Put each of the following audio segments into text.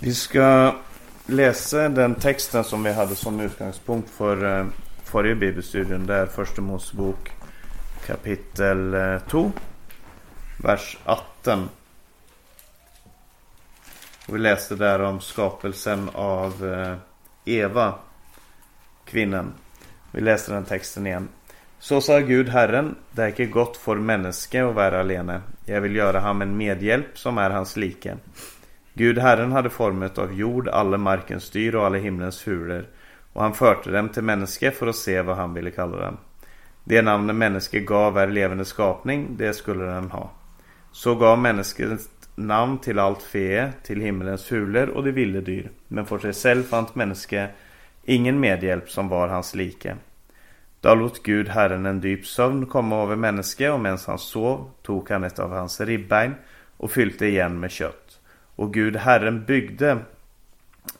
Vi ska läsa den texten som vi hade som utgångspunkt för eh, förra bibelstudien. Det är första Mosebok kapitel eh, 2, vers 18. Och vi läste där om skapelsen av eh, Eva, kvinnan. Vi läste den texten igen. Så sa Gud Herren, det är inte gott för människa att vara alene. Jag vill göra ham en medhjälp som är hans like. Gud Herren hade formet av jord alla markens styr och alla himlens fugler och han förde dem till människa för att se vad han ville kalla dem. Det namnet människa gav är levande skapning, det skulle den ha. Så gav människan namn till allt fe, till himmelens fugler och de vilda dyr. Men för sig själv fann människa ingen medhjälp som var hans like. Då låt Gud Herren en dyp sömn komma över människa och medan han sov tog han ett av hans ribbein och fyllde igen med kött. Och Gud Herren byggde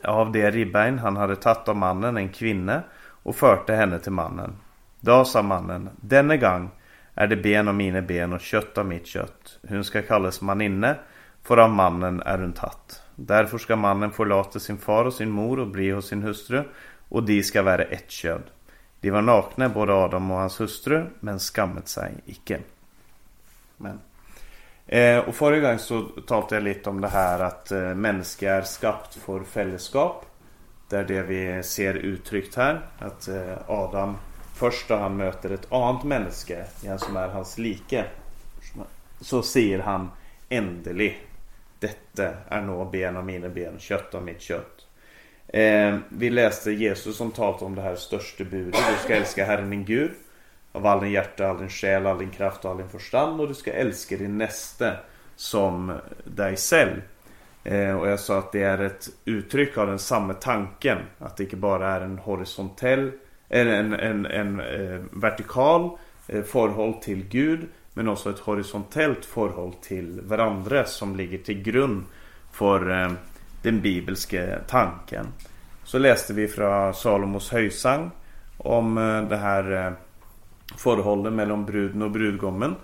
av det ribbein han hade tagit av mannen en kvinna och förte henne till mannen. Då sa mannen, denne gång är det ben av mina ben och kött av mitt kött. Hon ska kallas maninne, för av mannen är hon tatt. Därför ska mannen förlata sin far och sin mor och bli hos sin hustru, och de ska vara ett kött. De var nakna, både Adam och hans hustru, men skammet sig icke. Men. Eh, och förra gången så talade jag lite om det här att eh, människa är skapt för fällskap. Det är det vi ser uttryckt här. Att eh, Adam först då han möter ett annat människa, en som är hans like. Så säger han ändelig. Detta är nå ben av mina ben, kött av mitt kött. Eh, vi läste Jesus som talade om det här största budet. Du ska älska Herren din Gud av all din hjärta, all din själ, all din kraft och all din förstand. Och du ska älska din näste som dig själv. Eh, och jag sa att det är ett uttryck av den samma tanken. Att det inte bara är en horisontell, en, en, en, en eh, vertikal eh, förhåll till Gud. Men också ett horisontellt förhåll till varandra som ligger till grund för eh, den bibelska tanken. Så läste vi från Salomos höjsang om eh, det här eh, eh, förhållandet mellan bruden och brudgommen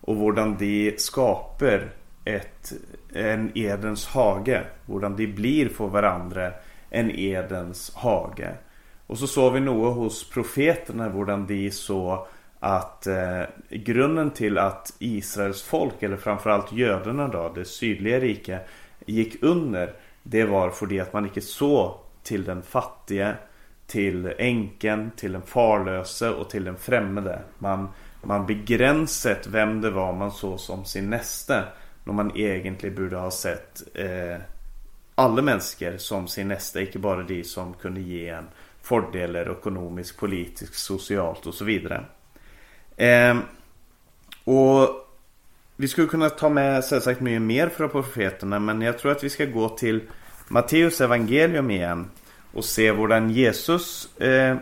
och hur de skapar ett, en Edens hage. Hur de blir för varandra en Edens hage. Och så såg vi något hos profeterna hur de så att eh, grunden till att Israels folk, eller framförallt judarna då, det sydliga riket, gick under. Det var för att man inte såg till den fattige till änken, till den farlöse och till den främmande. Man, man begränsat vem det var man såg som sin näste. När man egentligen borde ha sett eh, alla människor som sin nästa, inte bara de som kunde ge en fördelar ekonomiskt, politiskt, socialt och så vidare. Eh, och vi skulle kunna ta med sagt mycket mer från profeterna men jag tror att vi ska gå till Matteus evangelium igen och se hur Jesus eh,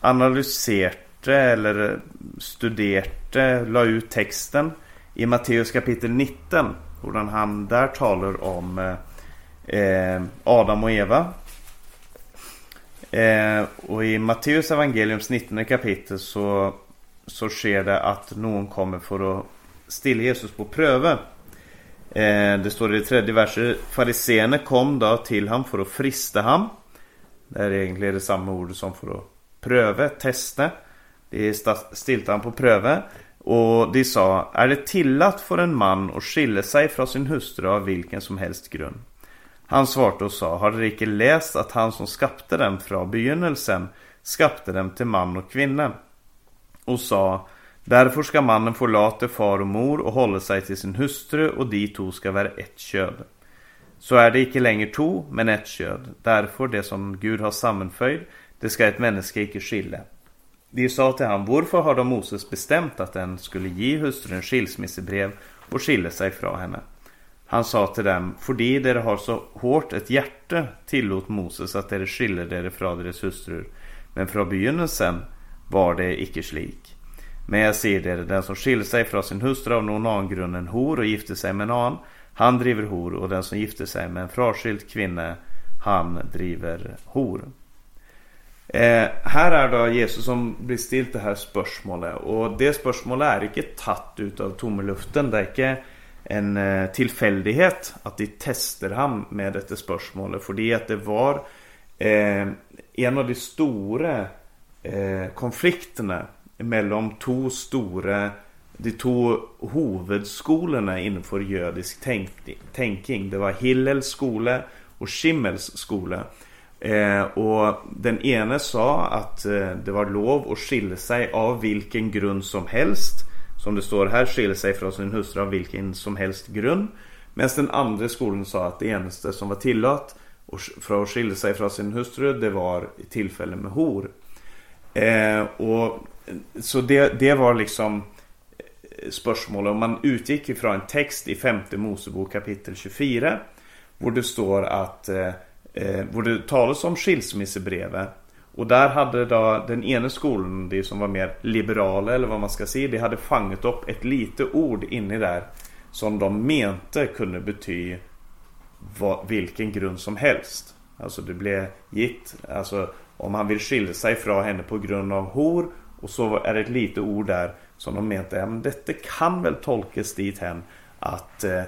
analyserade eller eh, studerade, la ut texten i Matteus kapitel 19. Hur han där talar om eh, eh, Adam och Eva. Eh, och i Matteus evangeliums 19 kapitel så, så sker det att någon kommer för att stilla Jesus på pröve. Eh, det står i det tredje verset. Fariséerna kom då till honom för att frista där Det är egentligen det samma ord som för att pröva, testa. Det är stiltan på pröve. Och de sa, är det tillat för en man att skilja sig från sin hustru av vilken som helst grund? Han svarte och sa, har de inte läst att han som skapte dem från begynnelsen skapte dem till man och kvinna? Och sa, därför ska mannen förlata far och mor och hålla sig till sin hustru och de två ska vara ett kön. Så är det icke längre to, men ett köd. Därför det som Gud har sammanföjd, det ska ett människa icke skilja. De sa till honom, varför har då Moses bestämt att den skulle ge hustrun skilsmissebrev och skilja sig från henne? Han sa till dem, fordi dere har så hårt ett hjärta tillåt Moses att dere skiljer dere från deras hustrur. Men från begynnelsen var det icke slik. Men jag säger dere, den som skiljer sig från sin hustru av någon annan grund än hor och gifter sig med en annan, han driver hor och den som gifter sig med en fraskild kvinna han driver hor. Eh, här är då Jesus som blir stilt det här spörsmålet och det spörsmålet är inte tatt utav tommeluften. Det är inte en eh, att de tester ham med detta spörsmålet för att det var eh, en av de stora eh, mellan två stora de två huvudskolorna innenfor judisk tenking. Det var Hillels skola och Schimmels skola. Eh, och den ene sa att eh, det var lov att skilja sig av vilken grund som helst som det står här, skilja sig från sin hustru av vilken som helst grund. Medan den andra skolan sa att det eneste som var tillåt för att skilja sig från sin hustru, det var tillfälle med hor. Eh, och, så det, det var liksom spörsmål och Om man utgick ifrån en text i femte Mosebok kapitel 24. Hvor det står att, eh, eh hvor det talas om skilsmissebrevet. Och där hade då den ena skolan, de som var mer liberala eller vad man ska säga, de hade fångat upp ett lite ord inne där som de mente kunde bety vad, vilken grund som helst. Alltså det blev gitt, alltså om han vill skilja sig från henne på grund av hor och så är det ett litet ord där som de mente, ja men detta kan väl tolkas dit hem att eh,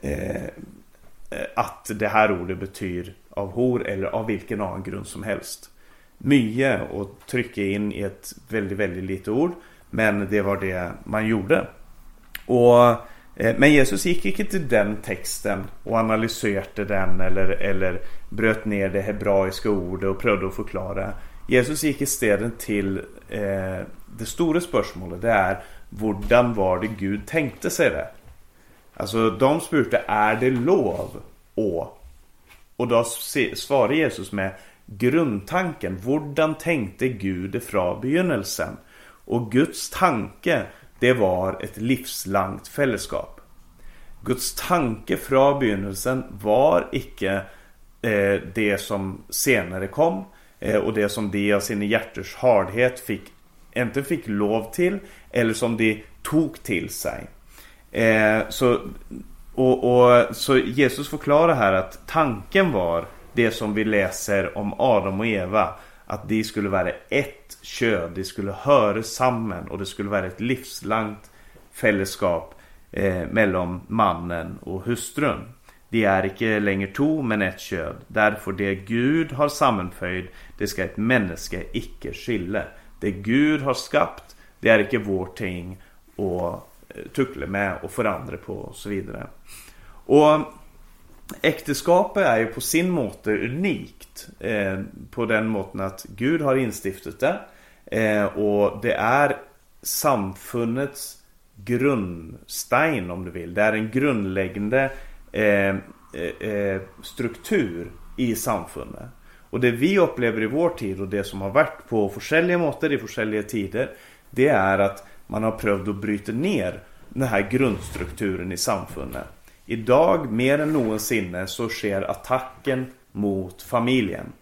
eh, att det här ordet betyder av hor eller av vilken annan grund som helst mye och trycka in i ett väldigt, väldigt lite ord. Men det var det man gjorde. Och, eh, men Jesus gick inte till den texten och analyserade den eller, eller bröt ner det hebraiska ordet och prövade att förklara. Jesus gick istället till eh, det stora spörsmålet Det är hvordan var det Gud tänkte sig det? Alltså de spurte Är det lov Och, och då svarer Jesus med grundtanken. Hvordan tänkte Gud från begynnelsen? Och Guds tanke, det var ett livslangt fällskap. Guds tanke från begynnelsen var icke eh, det som senare kom, Eh, och det som de av sin hjärters hardhet fick, inte fick lov till eller som de tog till sig. Eh, så, och, och, så Jesus förklarar här att tanken var det som vi läser om Adam och Eva. Att de skulle vara ett kön, De skulle höra sammen. och det skulle vara ett livslangt fällskap eh, mellan mannen och hustrun. De er ikke lenger to, men ett kjød. Derfor det Gud har sammenføyd, det skal et menneske ikke skille. Det Gud har skapt, det er ikke vår ting å eh, tukle med og forandre på osv. Og Ekteskapet er jo på sin måte unikt. Eh, på den måten at Gud har innstiftet det. Eh, og det er samfunnets grunnstein, om du vil. Det er en grunnleggende eh, eh, struktur i samfundet. Och det vi upplever i vår tid, och det som har varit på olika måter i olika tider, det är att man har prövat att bryta ner den här grundstrukturen i samfundet. Idag mer än någonsin så sker attacken mot familjen.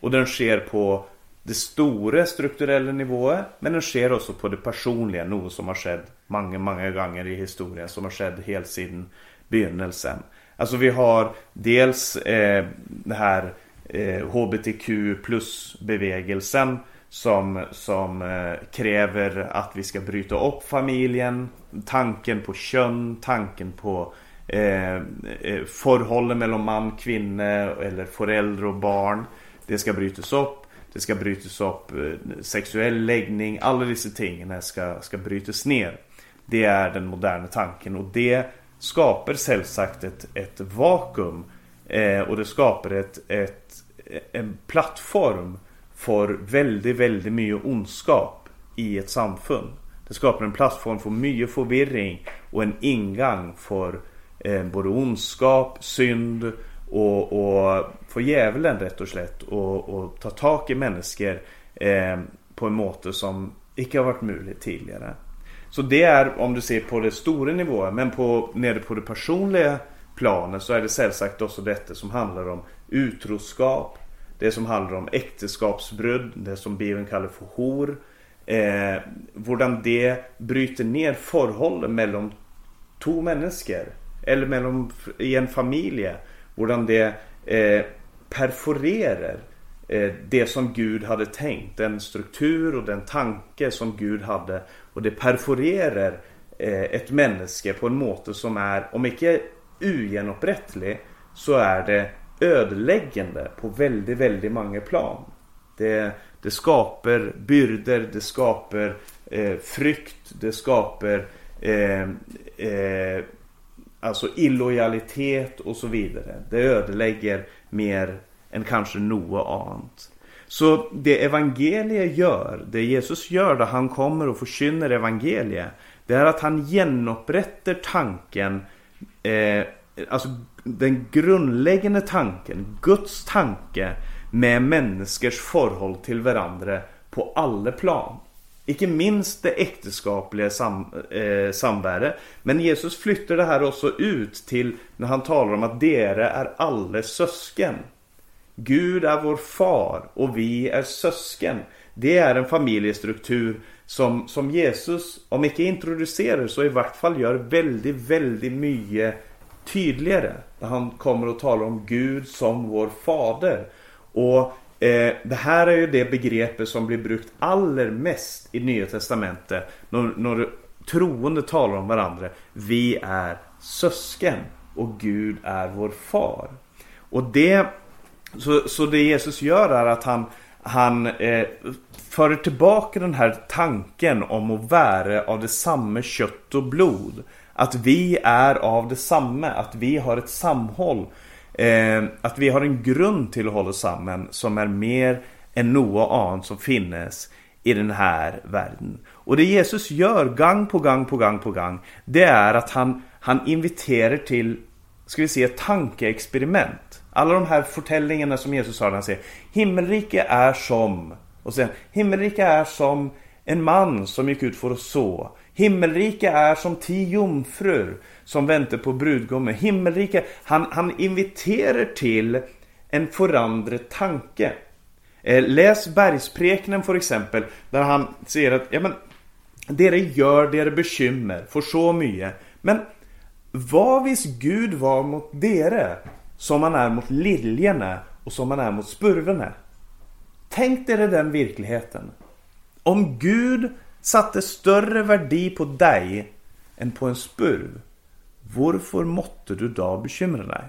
Och den sker på det stora strukturella nivået, men den sker också på det personliga, något som har skett många, många gånger i historien, som har skett helt siden begynnelsen. Alltså vi har dels eh, det här eh, HBTQ plus bevegelsen som, som eh, kräver att vi ska bryta upp familjen. Tanken på kön, tanken på Eh, eh, mellan man och kvinna eller föräldrar och barn. Det ska brytas upp. Det ska brytas upp eh, läggning, alla dessa ting ska, ska skal brytes. Det är den moderna tanken. och det skapar självsagt ett, ett vakuum. Eh, och det skapar ett, ett, en plattform För väldigt, väldigt mycket ondskap i ett samfund. Det skapar en plattform för mycket förvirring. Och en ingång för eh, både ondskap, synd och för djävulen rätt och slätt. slett och ta tag i människor eh, på en måte som inte har varit möjligt tidigare. Så det är om du ser på det stora nivån. men på, nere på det personliga planet så är det sällsagt också detta som handlar om utroskap. Det som handlar om ekteskapsbrudd, det som Bibeln kallar för hor. Eh, det bryter ner förhållanden mellan två människor eller mellan, i en familj. Hur det eh, perforerar eh, det som Gud hade tänkt, Den struktur och den tanke som Gud hade och det perforerer eh, ett människa på en måte som är, om inte ugjenopprettelig, så är det ödeläggande på väldigt, väldigt många plan. Det, det skapar byrder, det skapar eh, frykt, det skapar eh, eh, alltså illojalitet och så vidare. Det ödelägger mer än kanske något annat. Så det evangeliet gör, det Jesus gör då han kommer och förkynner evangeliet. Det är att han genopprätter tanken, eh, alltså den grundläggande tanken, Guds tanke med människors förhåll till varandra på alla plan. Icke minst det äktenskapliga sam, eh, samvärde. Men Jesus flyttar det här också ut till när han talar om att dere är alla sösken. Gud är vår far och vi är sösken. Det är en familjestruktur som, som Jesus, om inte introducerar så i vart fall gör väldigt, väldigt mycket tydligare. När han kommer och talar om Gud som vår fader. Och eh, det här är ju det begreppet som blir brukt allra mest i Nya Testamentet. När, när troende talar om varandra. Vi är sösken och Gud är vår far. Och det så, så det Jesus gör är att han, han eh, för tillbaka den här tanken om att vara av detsamma kött och blod. Att vi är av detsamma, att vi har ett samhåll. Eh, att vi har en grund till att hålla samman som är mer än något annat som finnes i den här världen. Och det Jesus gör gång på gång på gång på gång Det är att han, han inviterar till, ska vi säga, tankeexperiment. Alla de här förtällningarna som Jesus har, han säger Himmelrike är som och sen Himmelrike är som en man som gick ut för att så. Himmelrike är som tio jungfrur som väntar på brudgummen. Himmelrike, han, han inviterar till en förändrad tanke. Eh, läs bergspreknen för exempel, där han säger att ja, men, Dere gör dere bekymmer för så mycket. Men vad vis Gud var mot dere som man är mot liljorna och som man är mot spurvorna. Tänk dig den verkligheten. Om Gud satte större värde på dig än på en spurv. Varför måtte du då bekymra dig?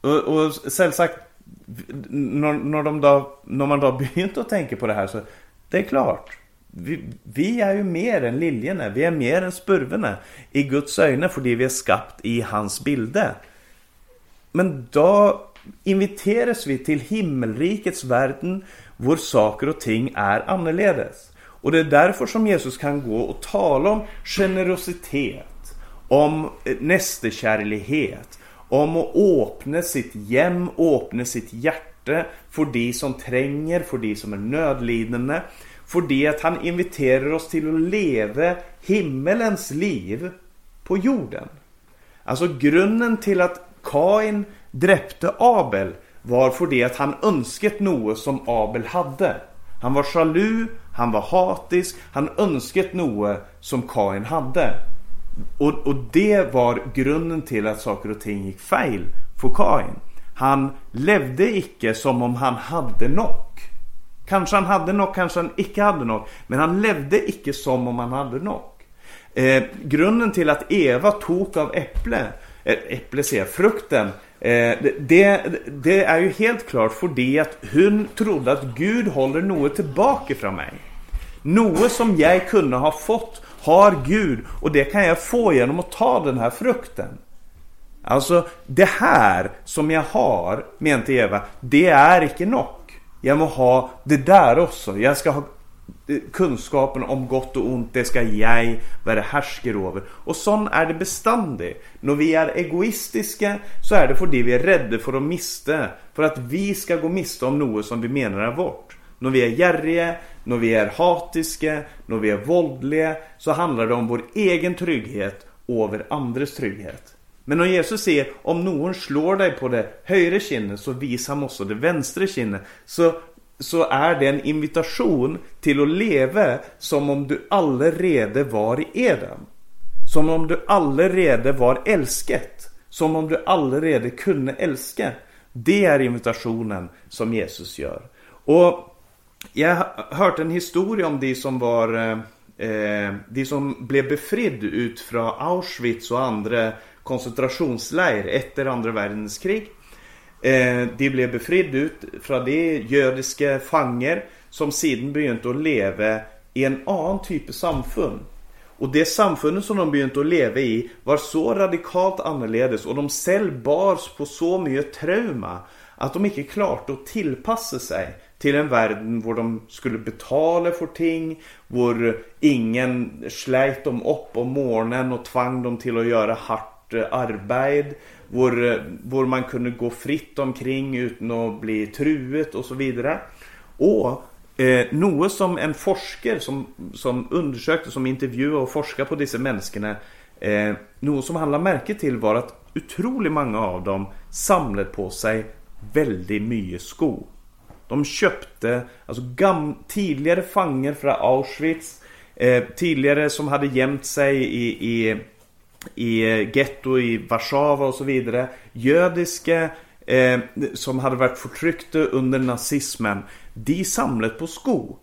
Och, och självsagt, när, när, de då, när man då begynt att tänka på det här så det är klart. Vi, vi är ju mer än liljorna, vi är mer än spurvorna i Guds ögon för vi är skapt i hans bilder. Men då inviteras vi till himmelrikets världen hvor saker och ting är annorledes. Och det är därför som Jesus kan gå och tala om generositet, om eh, nästekärlighet, om att öppna sitt hem, öppna sitt hjärta för de som tränger, för de som är nödlidande. För det att han inviterar oss till att leva himmelens liv på jorden. Alltså grunden till att Kain dräpte Abel varför det att han önskat något som Abel hade. Han var jalu, han var hatisk, han önskat något som Kain hade. Och, och det var grunden till att saker och ting gick fel för Kain. Han levde icke som om han hade något. Kanske han hade något, kanske han icke hade något. Men han levde icke som om han hade något. Eh, grunden till att Eva tog av äpple Eh, äpple ser frukten. Eh, det, det, är ju helt klart för det att hon trodde att Gud håller något tillbaka från mig. Något som jag kunde ha fått har Gud och det kan jag få genom att ta den här frukten. Alltså det här som jag har, menar Eva, det är inte nog. Jag må ha det där också. Jag ska ha kunskapen om gott och ont, det ska jag vara härsker över. Och sån är det beständigt. När vi är egoistiska så är det för det vi är rädda för att mista. För att vi ska gå miste om något som vi menar är vårt. När vi är gärriga, när vi är hatiska, när vi är våldliga så handlar det om vår egen trygghet över andres trygghet. Men när Jesus säger om någon slår dig på det högra kinnet så visar han också det vänstra kinnet. Så så är det en invitation till att leva som om du allerede var i Eden. Som om du allerede var älsket. Som om du allerede kunde älska. Det är invitationen som Jesus gör. Och jag har hört en historia om de som var eh, eh de som blev befridd ut från Auschwitz och andra koncentrationsläger efter andra världskrig. Eh, de blev befridd ut från de judiska fanger som sedan begynte att leva i en annan typ av samfund. Och det samfundet som de begynte att leva i var så radikalt annorledes och de själv bars på så mycket trauma att de inte klarte att tillpassa sig till en värld där de skulle betala för ting, där ingen släppte dem upp om morgonen och tvang dem till att göra hårt arbete, vår, eh, vår man kunde gå fritt omkring utan att bli truet och så vidare. Och Eh, något som en forskare som, som undersökte, som intervjuade och forskade på dessa människorna eh, Något som han lade märke till var att otroligt många av dem samlade på sig väldigt mycket sko. De köpte alltså gam, tidigare fanger från Auschwitz eh, Tidigare som hade gömt sig i, i, i eh, getto i Warszawa och så vidare Judiska eh, som hade varit förtryckta under nazismen de samlade på sko.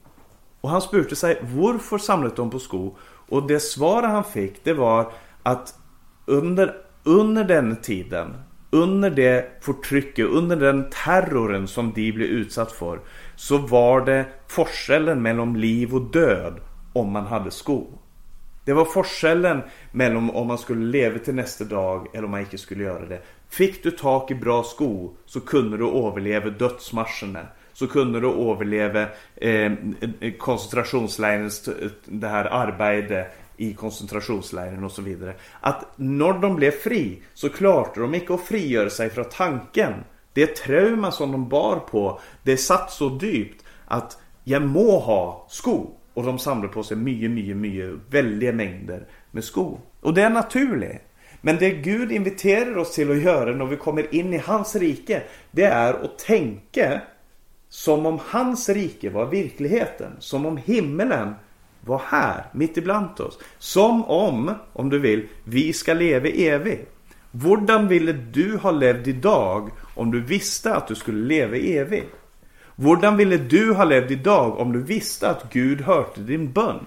Och han spurte sig varför samlade de på sko? Och det svar han fick det var att under, under den tiden under det förtrycket, under den terroren som de blev utsatt för så var det forskellen mellan liv och död om man hade sko. Det var forskellen mellan om man skulle leva till nästa dag eller om man inte skulle göra det. Fick du tak i bra sko så kunde du överleva dödsmarscherna. Så kunde du överleva eh, koncentrationslägrens, det här arbetet i koncentrationslägren och så vidare. Att när de blev fri så klarade de inte att frigöra sig från tanken. Det trauma som de bar på, det satt så dypt att jag må ha sko. Och de samlar på sig mycket, mycket, mycket, väldiga mängder med sko. Och det är naturligt. Men det Gud inviterar oss till att göra när vi kommer in i hans rike, det är att tänka som om hans rike var verkligheten. Som om himmelen var här, mitt ibland oss. Som om, om du vill, vi ska leva evigt. Hurdan ville du ha levt idag om du visste att du skulle leva evigt? Hvordan ville du ha levt idag om du visste att Gud hörde din bön?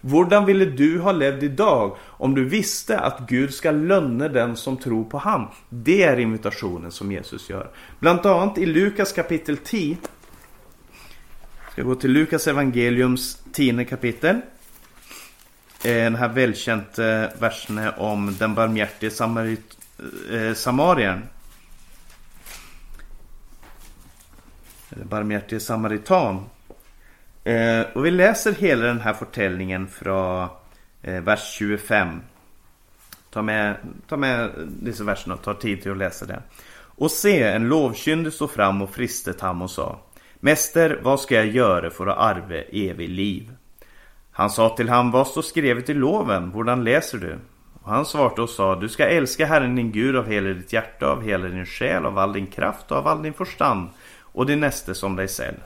Hvordan ville du ha levt idag om du visste att Gud ska lönna den som tror på han? Det är invitationen som Jesus gör. Bland annat i Lukas kapitel 10 ska gå till Lukas evangeliums tionde kapitel. Eh, den här välkända versen om den barmhärtige samarit, eh, samarien. Eh, Barmhärtige samaritan. Eh, och vi läser hela den här förtällningen från eh, vers 25. Ta med, ta med dessa verserna och ta tid till att läsa det. Och se, en lovkyndig stod fram och fristet ham och sa Mäster, vad ska jag göra för att arve evig liv? Han sa till han, vad står skrivet i loven? Hvordan läser du? Och han svarade och sa, du ska älska Herren din Gud av hela ditt hjärta, av hela din själ, av all din kraft och av all din förstand och din näste som dig själv.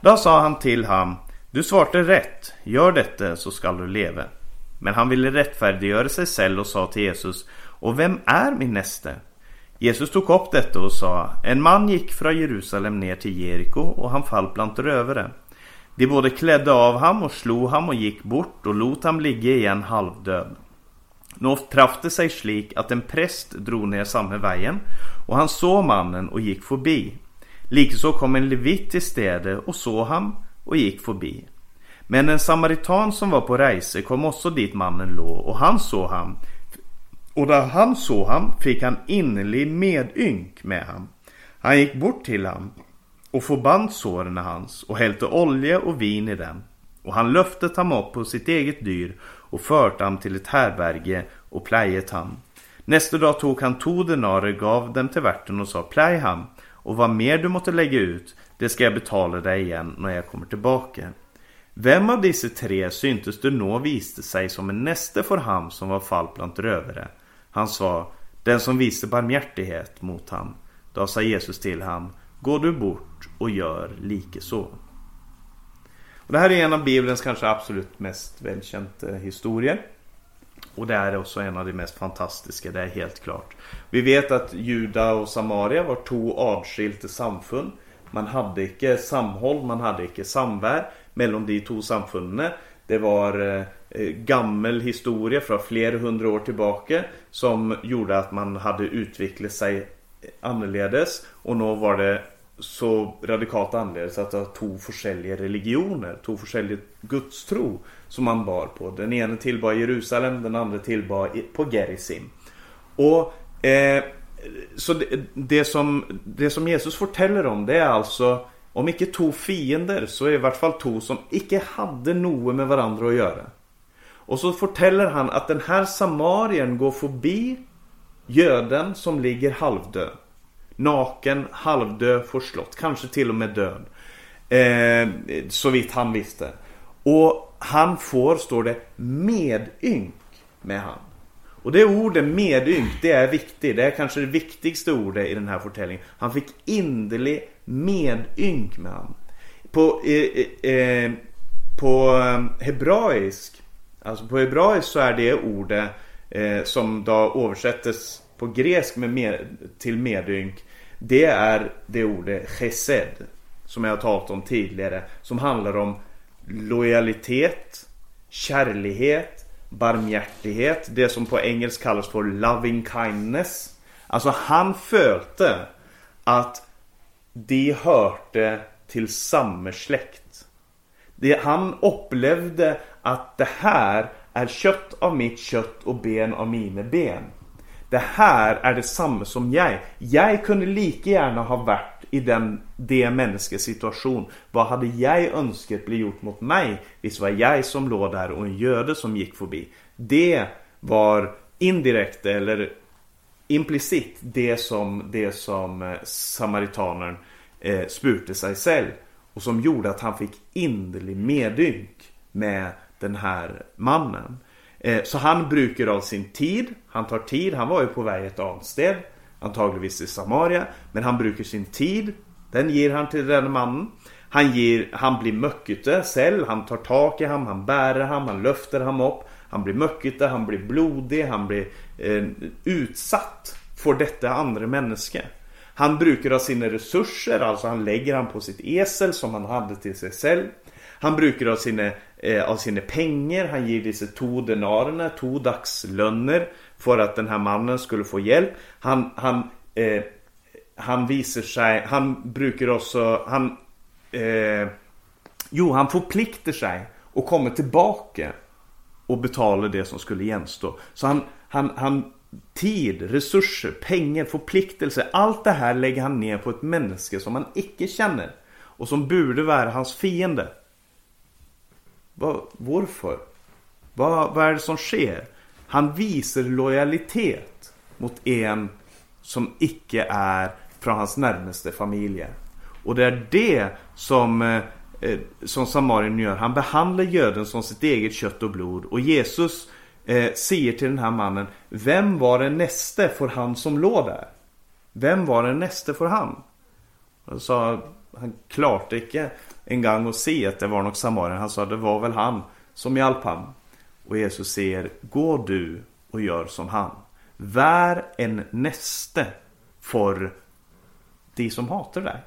Då sa han till ham, du svarte rätt, gör detta så skall du leva. Men han ville rättfärdiggöra sig själv och sa till Jesus, och vem är min näste? Jesus tog upp detta och sa En man gick från Jerusalem ner till Jeriko och han fall bland rövare. De både klädde av ham och slog ham och gick bort och lot ham ligga igen halvdöd. Nå traf det sig slik att en präst drog ner samma vägen och han såg mannen och gick förbi. Likaså kom en levit till städet och såg ham och gick förbi. Men en samaritan som var på resa kom också dit mannen låg och han såg ham och då han såg ham fick han innerlig medynk med ham. Han gick bort till ham och förband såren hans och hällde olja och vin i dem. Och han löftet ham upp på sitt eget dyr och fört ham till ett härberge och plejet ham. Nästa dag tog han två denarer, gav dem till värten och sa plej ham och vad mer du måtte lägga ut, det ska jag betala dig igen när jag kommer tillbaka. Vem av dessa tre syntes du nå viste sig som en näste för ham som var fall bland rövare? Han sa, den som viste barmhärtighet mot ham. Då sa Jesus till ham, gå du bort och gör likeså. Och det här är en av Bibelns kanske absolut mest välkända historier. Och det är också en av de mest fantastiska, det är helt klart. Vi vet att Juda och Samaria var två avskilte samfund. Man hade inte samhåll, man hade inte samvär mellan de två samfunden. Det var eh, eh, gammal gammel historia från flera hundra år tillbaka som gjorde att man hade utvecklat sig annorledes och nu var det så radikalt annorledes att det var två olika religioner, två olika gudstro som man bar på. Den ena tillbar Jerusalem, den andra tillbar på Gerizim. Och eh, så det, det, som, det som Jesus fortäller om det är alltså om inte två fiender så är det i vart fall två som inte hade något med varandra att göra. Och så fortäller han att den här samarien går förbi göden som ligger halvdöd. Naken, halvdöd, förslått, kanske till och med död. Eh, så vitt han visste. Och han får, står det, medynk med han. Och det ordet medynk, det är viktigt. Det är kanske det viktigaste ordet i den här förtällningen. Han fick innerlig medynk med han. På, eh, eh, på ehm, hebraisk, alltså på hebraisk så är det ordet eh, som då översättes på grekisk med med, till medynk. Det är det ordet chesed. Som jag har talat om tidigare. Som handlar om lojalitet, kärlighet, barmhärtighet. Det som på engelska kallas för loving kindness. Alltså han fölte att de hörde till samma släkt. Det, han upplevde att det här är kött av mitt kött och ben av mina ben. Det här är detsamma som jag. Jag kunde lika gärna ha varit i den, det människans situation. Vad hade jag önskat bli gjort mot mig? Visst var jag som låg där och en göde som gick förbi. Det var indirekt eller implicit det som, det som eh, samaritanen eh, spurte sig själv. Och som gjorde att han fick innerlig medynk med den här mannen. Eh, så han brukar av sin tid. Han tar tid. Han var ju på väg ett avsted. Antagligen i Samaria. Men han brukar sin tid. Den ger han till den mannen. Han, ger, han blir möckete själv. Han tar tak i honom. Han bär honom. Han lyfter honom upp. Han blir möckete. Han blir blodig. Han blir eh, utsatt för detta andra människa. Han brukar av sina resurser. Alltså han lägger han på sitt esel som han hade till sig själv. Han brukar av sina, eh, av sina pengar. Han ger dessa två denarerna, två dagslöner för att den här mannen skulle få hjälp. Han, han, eh, han visar sig, han brukar också, han, eh, jo han förpliktar sig och kommer tillbaka och betalar det som skulle igenstå. Så han, han, han tid, resurser, pengar, förpliktelser. Allt det här lägger han ner på ett människa som han icke känner. Och som borde vara hans fiende. Var, varför? Vad, vad är det som sker? Han visar lojalitet mot en som icke är från hans närmaste familj. Och det är det som, eh, eh, som Samarien gör. Han behandlar göden som sitt eget kött och blod. Och Jesus eh, säger till den här mannen. Vem var den näste för han som låg där? Vem var den näste för han? Och sa han klart icke en gång och se att det var nog samarien. Han sa det var väl han som hjalp han. Och Jesus säger gå du och gör som han. Vär en näste för de som hatar dig.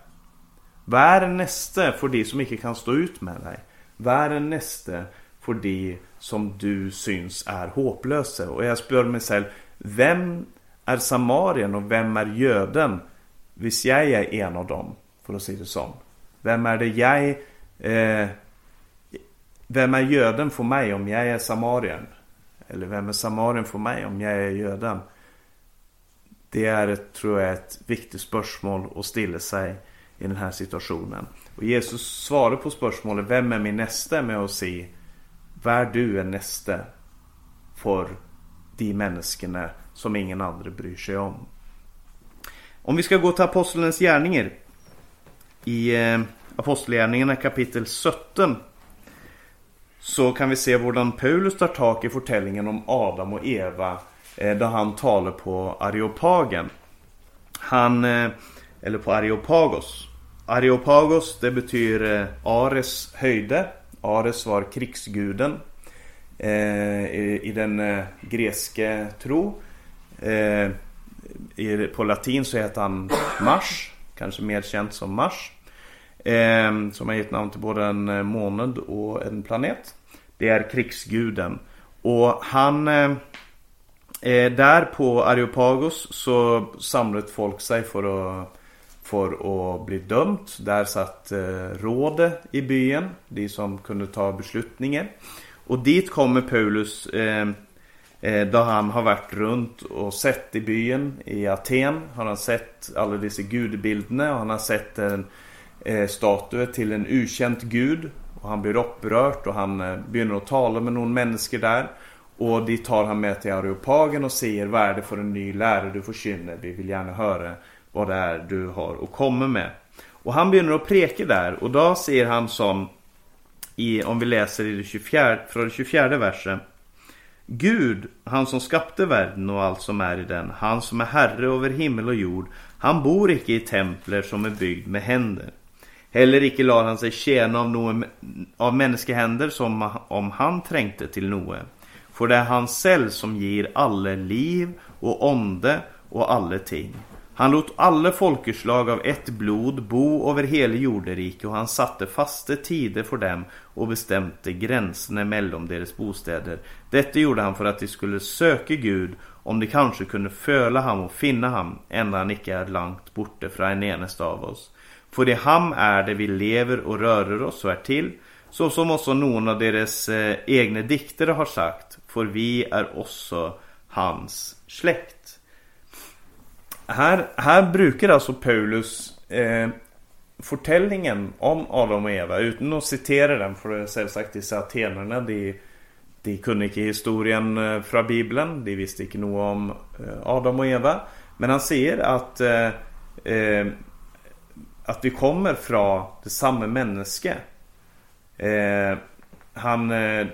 Vär en näste för de som inte kan stå ut med dig. Vär en näste för de som du syns är hopplösa. Och jag spör mig själv, vem är samarien och vem är göden? Visst jag är en av dem, för att säga det så. Vem är det jag... Eh, vem är göden för mig om jag är samarien? Eller vem är samarien för mig om jag är göden? Det är, tror jag, ett viktigt spörsmål att ställa sig i den här situationen. Och Jesus svarar på spörsmålet Vem är min nästa? med att säga Vär du är nästa för de människorna som ingen andra bryr sig om. Om vi ska gå till apostlarnas gärningar i eh, Apostlagärningarna kapitel 17 så kan vi se hur Paulus tar tag i berättelsen om Adam och Eva eh, då han talar på Areopagen. Han, eh, eller på Areopagos. Areopagos det betyder eh, Ares höjde. Ares var krigsguden eh, i, den eh, greske grekiska tro. på latin så heter han Mars. Kanske mer känt som Mars. Ehm, som har gett namn till både en eh, månad och en planet. Det är krigsguden. Och han... Eh, eh, där på Areopagos så samlade folk sig för att för att bli dömt. Där satt eh, rådet i byn, de som kunde ta beslutningen. Och dit kommer Paulus ehm, Eh, då han har varit runt och sett i byn i Aten. Har han sett alla dessa gudebilderna och han har sett en eh, statue till en ukänd gud. Och han blir upprört och han eh, börjar att tala med någon människa där. Och det tar han med till Areopagen och säger vad är det för en ny lärare du förkynner? Vi vill gärna höra vad det är du har att komma med. Och han börjar att preka där och då ser han som i, om vi läser i det 24, från det 24 versen. Gud, han som skapte världen och allt som är i den, han som är herre över himmel och jord, han bor icke i templer som är byggd med händer. Heller icke lade han sig tjäna av, Noe, av människohänder som om han trängte till Noe. För det är han själv som ger alla liv och onde och alla ting. Han låt alla folkeslag av ett blod bo över hela jorderike och han satte faste tider för dem och bestämte gränserna mellan deras bostäder. Detta gjorde han för att de skulle söka Gud om de kanske kunde föla ham och finna ham ända han icke är långt borta från en eneste av oss. För det ham är det vi lever och rörer oss och är till, så som också någon av deras eh, egna diktare har sagt, för vi är också hans släkt här, här brukar alltså Paulus eh, fortällningen om Adam och Eva utan att citera den för det självsagt dessa atenarna de, de kunde inte historien eh, från bibeln de visste inte något om eh, Adam och Eva. Men han säger att eh, eh, att vi kommer från det samma människa. Eh, han, eh,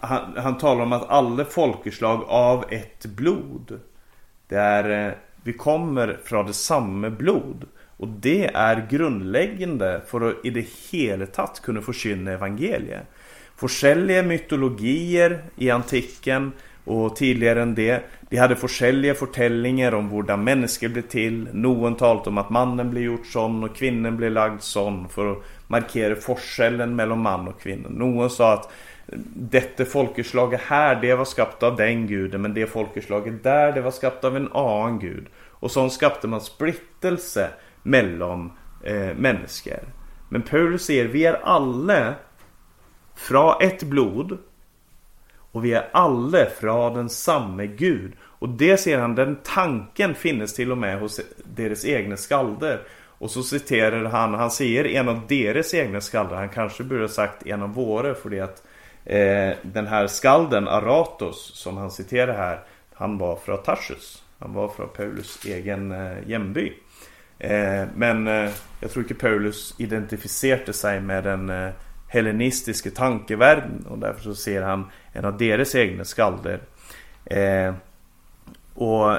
han, han talar om att alla folkeslag av ett blod det är vi kommer från det samma blod. Och det är grundläggande för att i det hela tatt kunna förkynna evangeliet. Forskjellige mytologier i antiken och tidigare än det. De hade forskjellige fortellinger om hur människor blev till. Någon talade om att mannen blev gjort sån och kvinnan blev lagd sån för att markera forskellen mellan man och kvinna. Någon sa att detta folkeslaget här, det var skapat av den guden, men det folkeslaget där, det var skapat av en annan gud. Och så skapade man splittelse mellan eh, människor. Men Paulus säger, vi är alla från ett blod och vi är alla från den samme Gud. Och det ser han, den tanken finns till och med hos deras egna skalder. Och så citerar han, han säger en av deras egna skalder, han kanske borde ha sagt en av våra för det att eh, den här skalden Aratos som han citerar här, han var från Tarsus. Han var från Paulus egen eh, jämby. Eh, men eh, jag tror inte Paulus identifierade sig med den eh, hellenistiska tankevärlden och därför så ser han en av deras egna skalder. Eh, och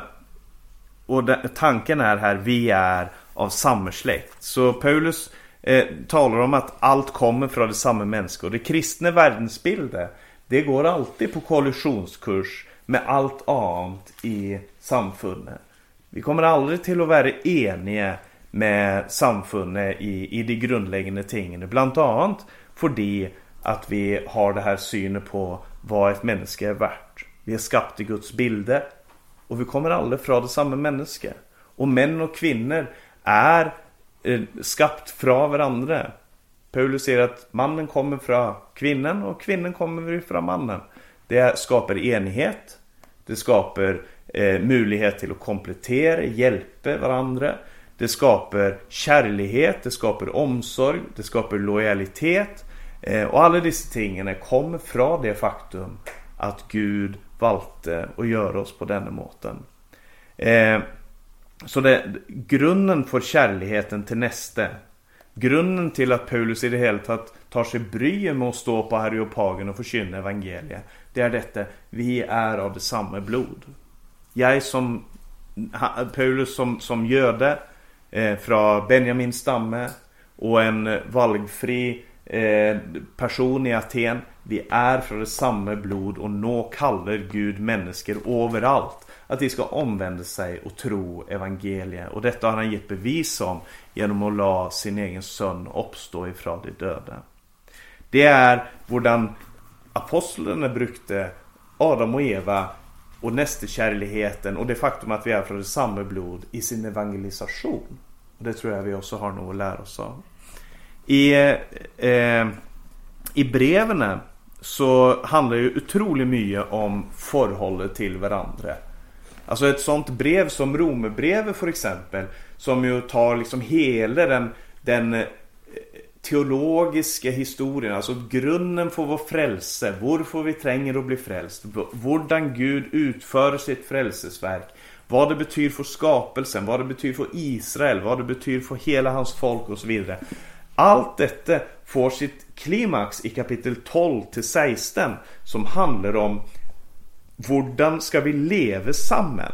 och den, tanken är här, vi är av samma släkt. Så Paulus eh, talar om att allt kommer från det samma människa. Och det kristna världsbilden, det går alltid på kollisionskurs med allt annat i samfundet. Vi kommer aldrig till att vara eniga med samfundet i, i de grundläggande tingen. Bland annat för det att vi har det här synen på vad ett människa är värt. Vi är skapt i Guds bilder och vi kommer aldrig från det samma människa. Och män och kvinnor är Eh, skapt fra varandra. Paulus säger att mannen kommer från kvinnan och kvinnan kommer från mannen. Det skapar enighet. Det skapar eh, möjlighet till att komplettera, hjälpa varandra. Det skapar kärlighet, det skapar omsorg, det skapar lojalitet. Eh, och alla dessa ting kommer från det faktum att Gud valde att göra oss på denna måten. Eh, så det, grunden för kärligheten till nästa Grunden till att Paulus i det hela tatt tar sig bry med att stå på Areopagen och förkynna evangeliet Det är detta, vi är av det samma blod. Jag som Paulus som, som göde eh, från Benjamins stamme och en valgfri eh, person i Aten Vi är från det samma blod och nå kallar Gud människor överallt att de ska omvända sig och tro evangeliet. Och detta har han gett bevis om genom att la sin egen son uppstå ifrån de döda. Det är hvordan apostlarna brukte Adam och Eva och nästekärligheten och det faktum att vi är från samma blod i sin evangelisation. Och det tror jag vi också har något att lära oss av. I, eh, i breven så handlar det otroligt mycket om förhållandet till varandra. Alltså ett sånt brev som Romerbrevet för exempel som ju tar liksom hela den, den eh, teologiska historien, alltså grunden för vår frälse, varför vi tränger att bli frälst, hurdan Gud utför sitt frälsesverk, vad det betyder för skapelsen, vad det betyder för Israel, vad det betyder för hela hans folk och så vidare. Allt detta får sitt klimax i kapitel 12 till 16 som handlar om Hvordan ska vi leva samman?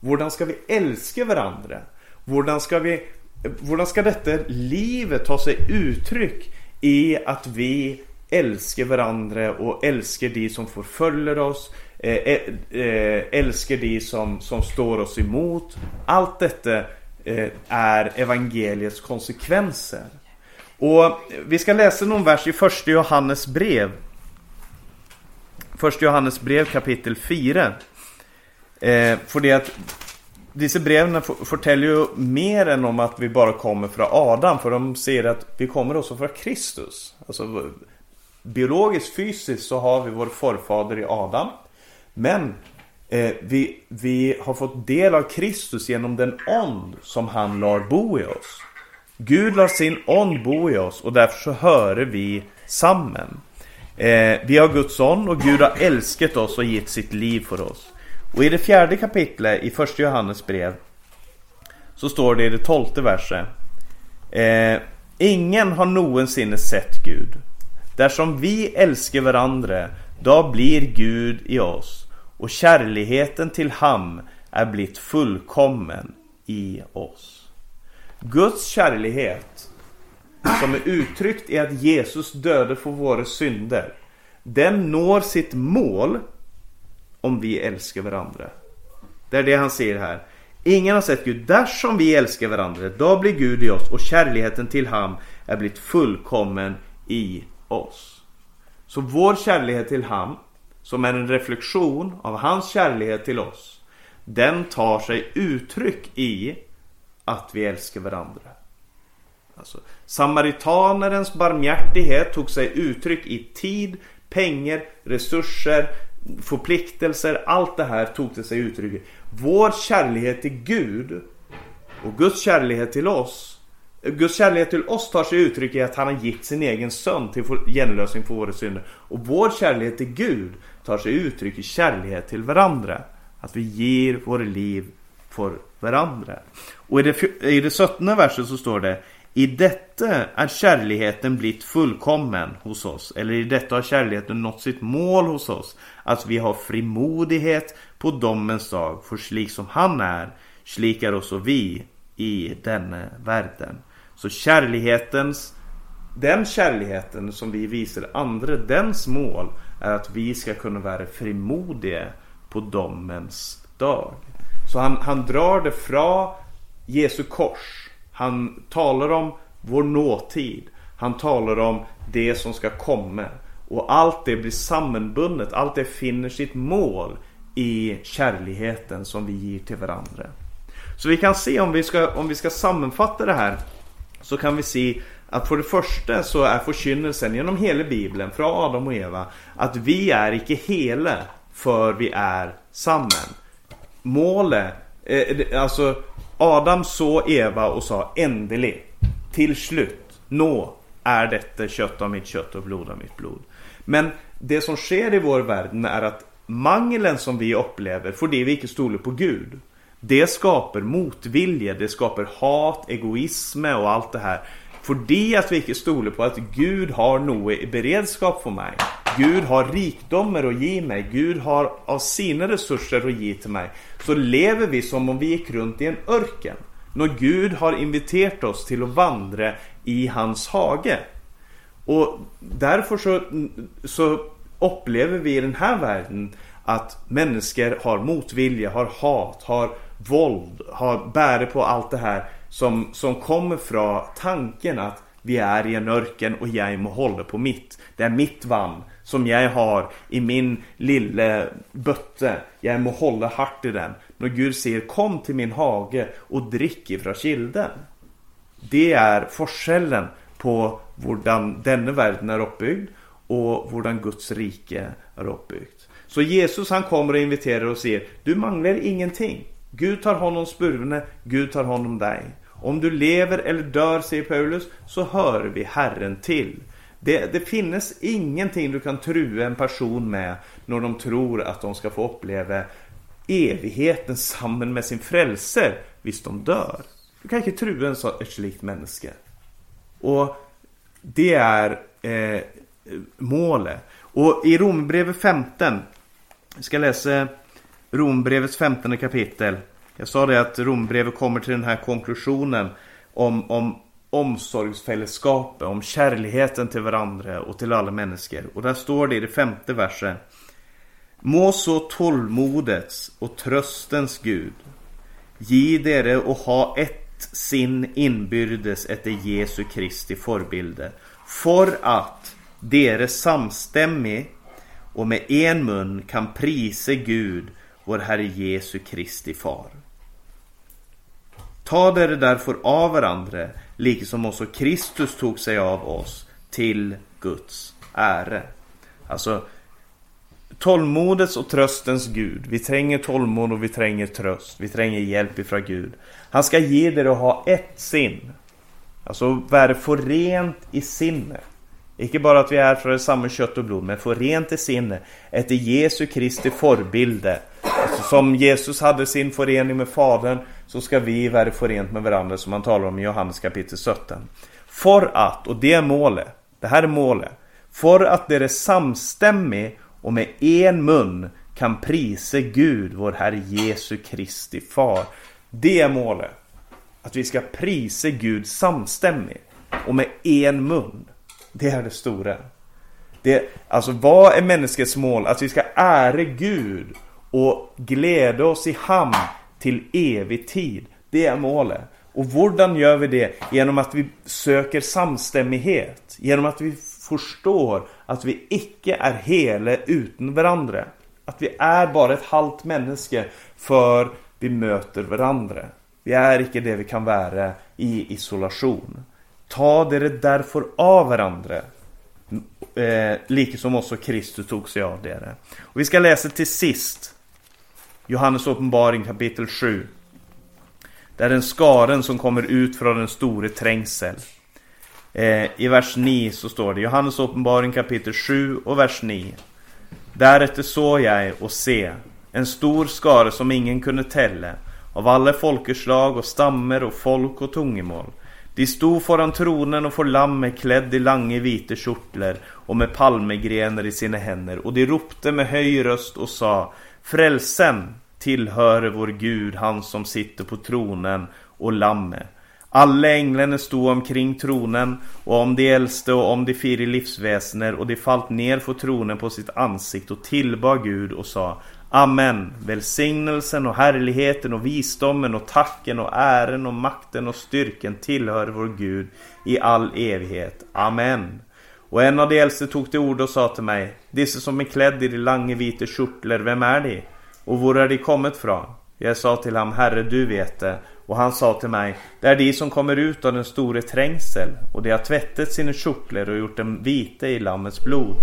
Hvordan ska vi älska varandra? Hvordan ska vi hur ska detta livet ta sig uttryck i att vi älskar varandra och älskar de som förföljer oss, eh, eh, eh, älskar de som, som står oss emot. Allt detta är evangeliets konsekvenser. Och vi ska läsa någon vers i första Johannes brev. Första Johannes brev kapitel 4. Eh, för det att dessa breven fortäljer ju mer än om att vi bara kommer från Adam. För de ser att vi kommer också från Kristus. Alltså biologiskt, fysiskt så har vi vår förfader i Adam. Men eh, vi, vi har fått del av Kristus genom den ond som han lar bo i oss. Gud lar sin ond bo i oss och därför så hör vi samman. Eh, vi har Guds Son och Gud har älskat oss och gett sitt liv för oss. Och i det fjärde kapitlet i första Johannes brev så står det i det tolfte verset eh, Ingen har någonsin sett Gud. Där som vi älskar varandra, då blir Gud i oss och kärligheten till ham är blivit fullkommen i oss. Guds kärlighet som är uttryckt i att Jesus döde för våra synder den når sitt mål om vi älskar varandra. Det är det han säger här. Ingen har sett Gud. Där som vi älskar varandra, då blir Gud i oss och kärleken till ham är blivit fullkommen i oss. Så vår kärlek till ham, som är en reflektion av hans kärlek till oss, den tar sig uttryck i att vi älskar varandra. Alltså, Samaritanerens barmhärtighet tog sig uttryck i tid, pengar, resurser, förpliktelser, allt det här tog det sig uttryck. i Vår kärlek till Gud och Guds kärlek till oss Guds kärlek till oss tar sig uttryck i att han har gett sin egen son till genlösning för våra synder. Och vår kärlek till Gud tar sig uttryck i kärlek till varandra. Att vi ger våra liv för varandra. Och i det, i det 17 verset så står det i detta är kärligheten blivit fullkommen hos oss. Eller i detta har kärligheten nått sitt mål hos oss. Att vi har frimodighet på domens dag. För slik som han är, slik är också vi i denna världen. Så kärlighetens, den kärligheten som vi visar andra, dens mål är att vi ska kunna vara frimodiga på domens dag. Så han, han drar det från Jesu kors han talar om vår nåtid. Han talar om det som ska komma. Och allt det blir sammanbundet. Allt det finner sitt mål i kärligheten som vi ger till varandra. Så vi kan se om vi ska, om vi ska sammanfatta det här. Så kan vi se att för det första så är förkynnelsen genom hela bibeln från Adam och Eva att vi är icke hela för vi är samman. Målet, eh, alltså Adam såg Eva och sa ändelig, till slut, nå är detta kött av mitt kött och blod av mitt blod. Men det som sker i vår värld är att mangeln som vi upplever för det vi inte stoler på Gud. Det skapar motvilja, det skapar hat, egoism och allt det här. För det att vi inte stoler på att Gud har något i beredskap för mig. Gud har rikdomar att ge mig. Gud har av sina resurser att ge till mig. Så lever vi som om vi gick runt i en örken. När Gud har inviterat oss till att vandra i hans hage. Och därför så, så upplever vi i den här världen att människor har motvilja, har hat, har våld, har bär på allt det här som, som kommer från tanken att vi är i en örken och jag må hålla på mitt. Det är mitt vann som jag har i min lilla bötte. Jag må hålla hårt i den. När Gud säger kom till min hage och drick ifrån kilden. Det är forskellen på hur denna världen är uppbyggd och hur Guds rike är uppbyggt. Så Jesus han kommer och inviterar och säger Du manglar ingenting. Gud tar hand om spurvene, Gud tar hand om dig. Om du lever eller dör, säger Paulus, så hör vi Herren till. Det, det finns ingenting du kan trua en person med när de tror att de ska få uppleva evigheten samman med sin frälser, visst de dör. Du kan inte trua en så, ett slikt människa. Och det är eh, målet. Och i Rombrevet 15, jag ska läsa Rombrevets 15 kapitel. Jag sa det att Rombrevet kommer till den här konklusionen om, om omsorgsfällskapet, om kärligheten till varandra och till alla människor. Och där står det i det femte versen. Må så tålmodets och tröstens Gud ge dere och ha ett sin inbyrdes efter Jesu Kristi förbilde för att dere samstämmig och med en mun kan prisa Gud, vår Herre Jesu Kristi far. Ta dere därför av varandra, liksom också Kristus tog sig av oss, till Guds ära. Alltså, tålmodets och tröstens Gud. Vi tränger tålmod och vi tränger tröst. Vi tränger hjälp ifrån Gud. Han ska ge dig att ha ett sin. Alltså vara förent i sinnet. Icke bara att vi är från samma kött och blod, men få rent i sinne efter Jesu Kristi förbilde. Alltså, som Jesus hade sin förening med Fadern, så ska vi få rent med varandra, som man talar om i Johannes kapitel 17. För att, och det är målet, det här är målet, för att det är samstämmig och med en mun kan prisa Gud, vår Herre Jesu Kristi Far. Det är målet. Att vi ska prisa Gud samstämmigt och med en mun. Det är det stora. Det, alltså vad är människans mål? Att vi ska ära Gud och glädja oss i hamn till evig tid. Det är målet. Och hur gör vi det? Genom att vi söker samstämmighet. Genom att vi förstår att vi icke är hela utan varandra. Att vi är bara ett halvt människa för vi möter varandra. Vi är icke det vi kan vara i isolation. Ta det därför av varandra. Eh, like som också Kristus tog sig av det. Och vi ska läsa till sist. Johannes uppenbaring kapitel 7. Det är den skaren som kommer ut från den store trängsel. Eh, I vers 9 så står det Johannes uppenbaring kapitel 7 och vers 9. Därefter såg jag och se en stor skara som ingen kunde tälla av alla folkeslag och stammer och folk och tungemål de stod föran tronen och för lammet klädd i lange vita kjortlar och med palmegrenar i sina händer och de ropte med hög röst och sa Frälsen tillhör vår Gud, han som sitter på tronen och lammet. Alla änglarna stod omkring tronen och om de äldste och om de fyra livsväsener och de fallt ner för tronen på sitt ansikte och tillbad Gud och sa Amen. Välsignelsen och härligheten och visdomen och tacken och ären och makten och styrken tillhör vår Gud i all evighet. Amen. Och en av de äldste tog till ord och sa till mig Disse som är klädd i de lange vita kjortlar, vem är de? Och var är de kommit från? Jag sa till honom, Herre du vet det. Och han sa till mig, det är de som kommer ut av den store trängsel och de har tvättat sina kjortlar och gjort dem vita i Lammets blod.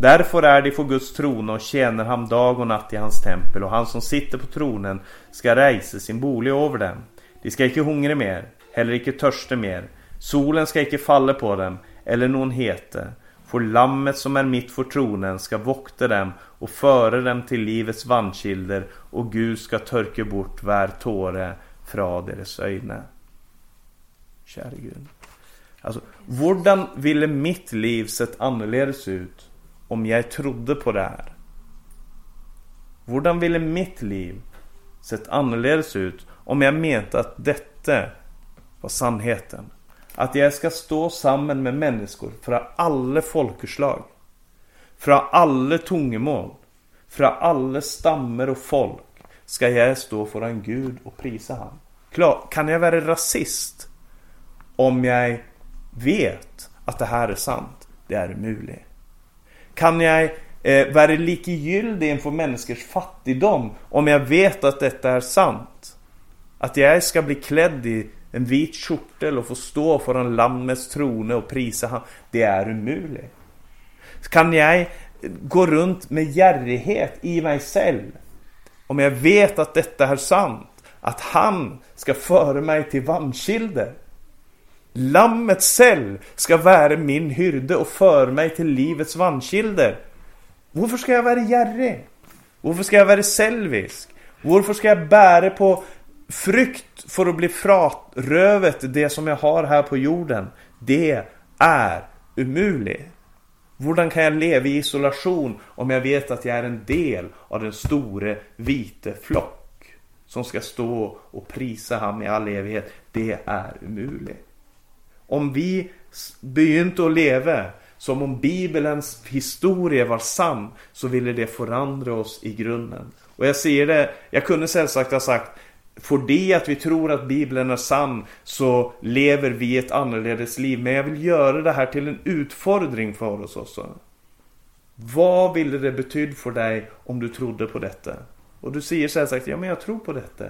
Därför är de för Guds trone och tjänar han dag och natt i hans tempel och han som sitter på tronen ska rejsa sin bolig över dem. De ska icke hungra mer, heller icke törsta mer. Solen ska icke falla på dem, eller någon hete. För lammet som är mitt för tronen ska vokta dem och föra dem till livets vandskilder och Gud ska törka bort var tåre från deras ögon. Käre Gud. Alltså, hurdan ville mitt liv sett annorledes ut om jag trodde på det här? Hur ville mitt liv sett annorledes ut om jag menade att detta var sannheten? Att jag ska stå samman med människor från alla folkeslag. Från alla tungemål. Från alla stammer och folk. Ska jag stå föran Gud och prisa han. Klar, kan jag vara rasist? Om jag vet att det här är sant, det är möjligt. Kan jag eh, vara likegyldig inför människors fattigdom om jag vet att detta är sant? Att jag ska bli klädd i en vit kjortel och få stå föran Lammets trone och prisa han, det är omöjligt. Kan jag eh, gå runt med järrighet i mig själv om jag vet att detta är sant? Att han ska föra mig till vanskilde? Lammet själv ska vara min hyrde och föra mig till livets vannkilder. Varför ska jag vara gärrig? Varför ska jag vara selvisk? Varför ska jag bära på frykt för att bli fratrövet det som jag har här på jorden? Det är umuligt. Hur kan jag leva i isolation om jag vet att jag är en del av den store vite flock som ska stå och prisa honom i all evighet? Det är umuligt. Om vi begynte att leva som om Bibelns historia var sann så ville det förändra oss i grunden. Och jag ser det, jag kunde sällsagt ha sagt för det att vi tror att Bibeln är sann så lever vi ett annorledes liv. Men jag vill göra det här till en utfordring för oss också. Vad ville det betyda för dig om du trodde på detta? Och du säger självsagt, ja men jag tror på detta.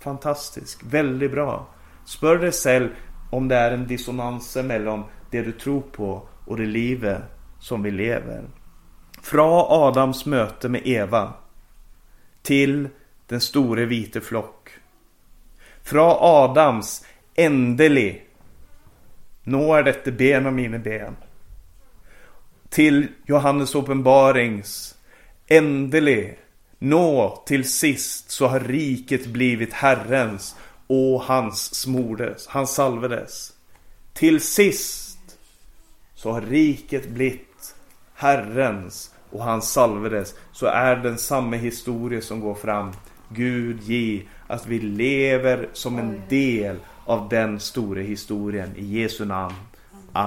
Fantastiskt, väldigt bra. Spör dig själv om det är en dissonans mellan det du tror på och det livet som vi lever. Från Adams möte med Eva till den store vite flock. Från Adams ändelig Nå är detta ben av mina ben. Till Johannes uppenbarings ändelig Nå till sist så har riket blivit Herrens och hans smordes, han salvades. Till sist så har riket blivit Herrens och han salvades. Så är den samma historia som går fram. Gud ge att vi lever som en del av den stora historien i Jesu namn.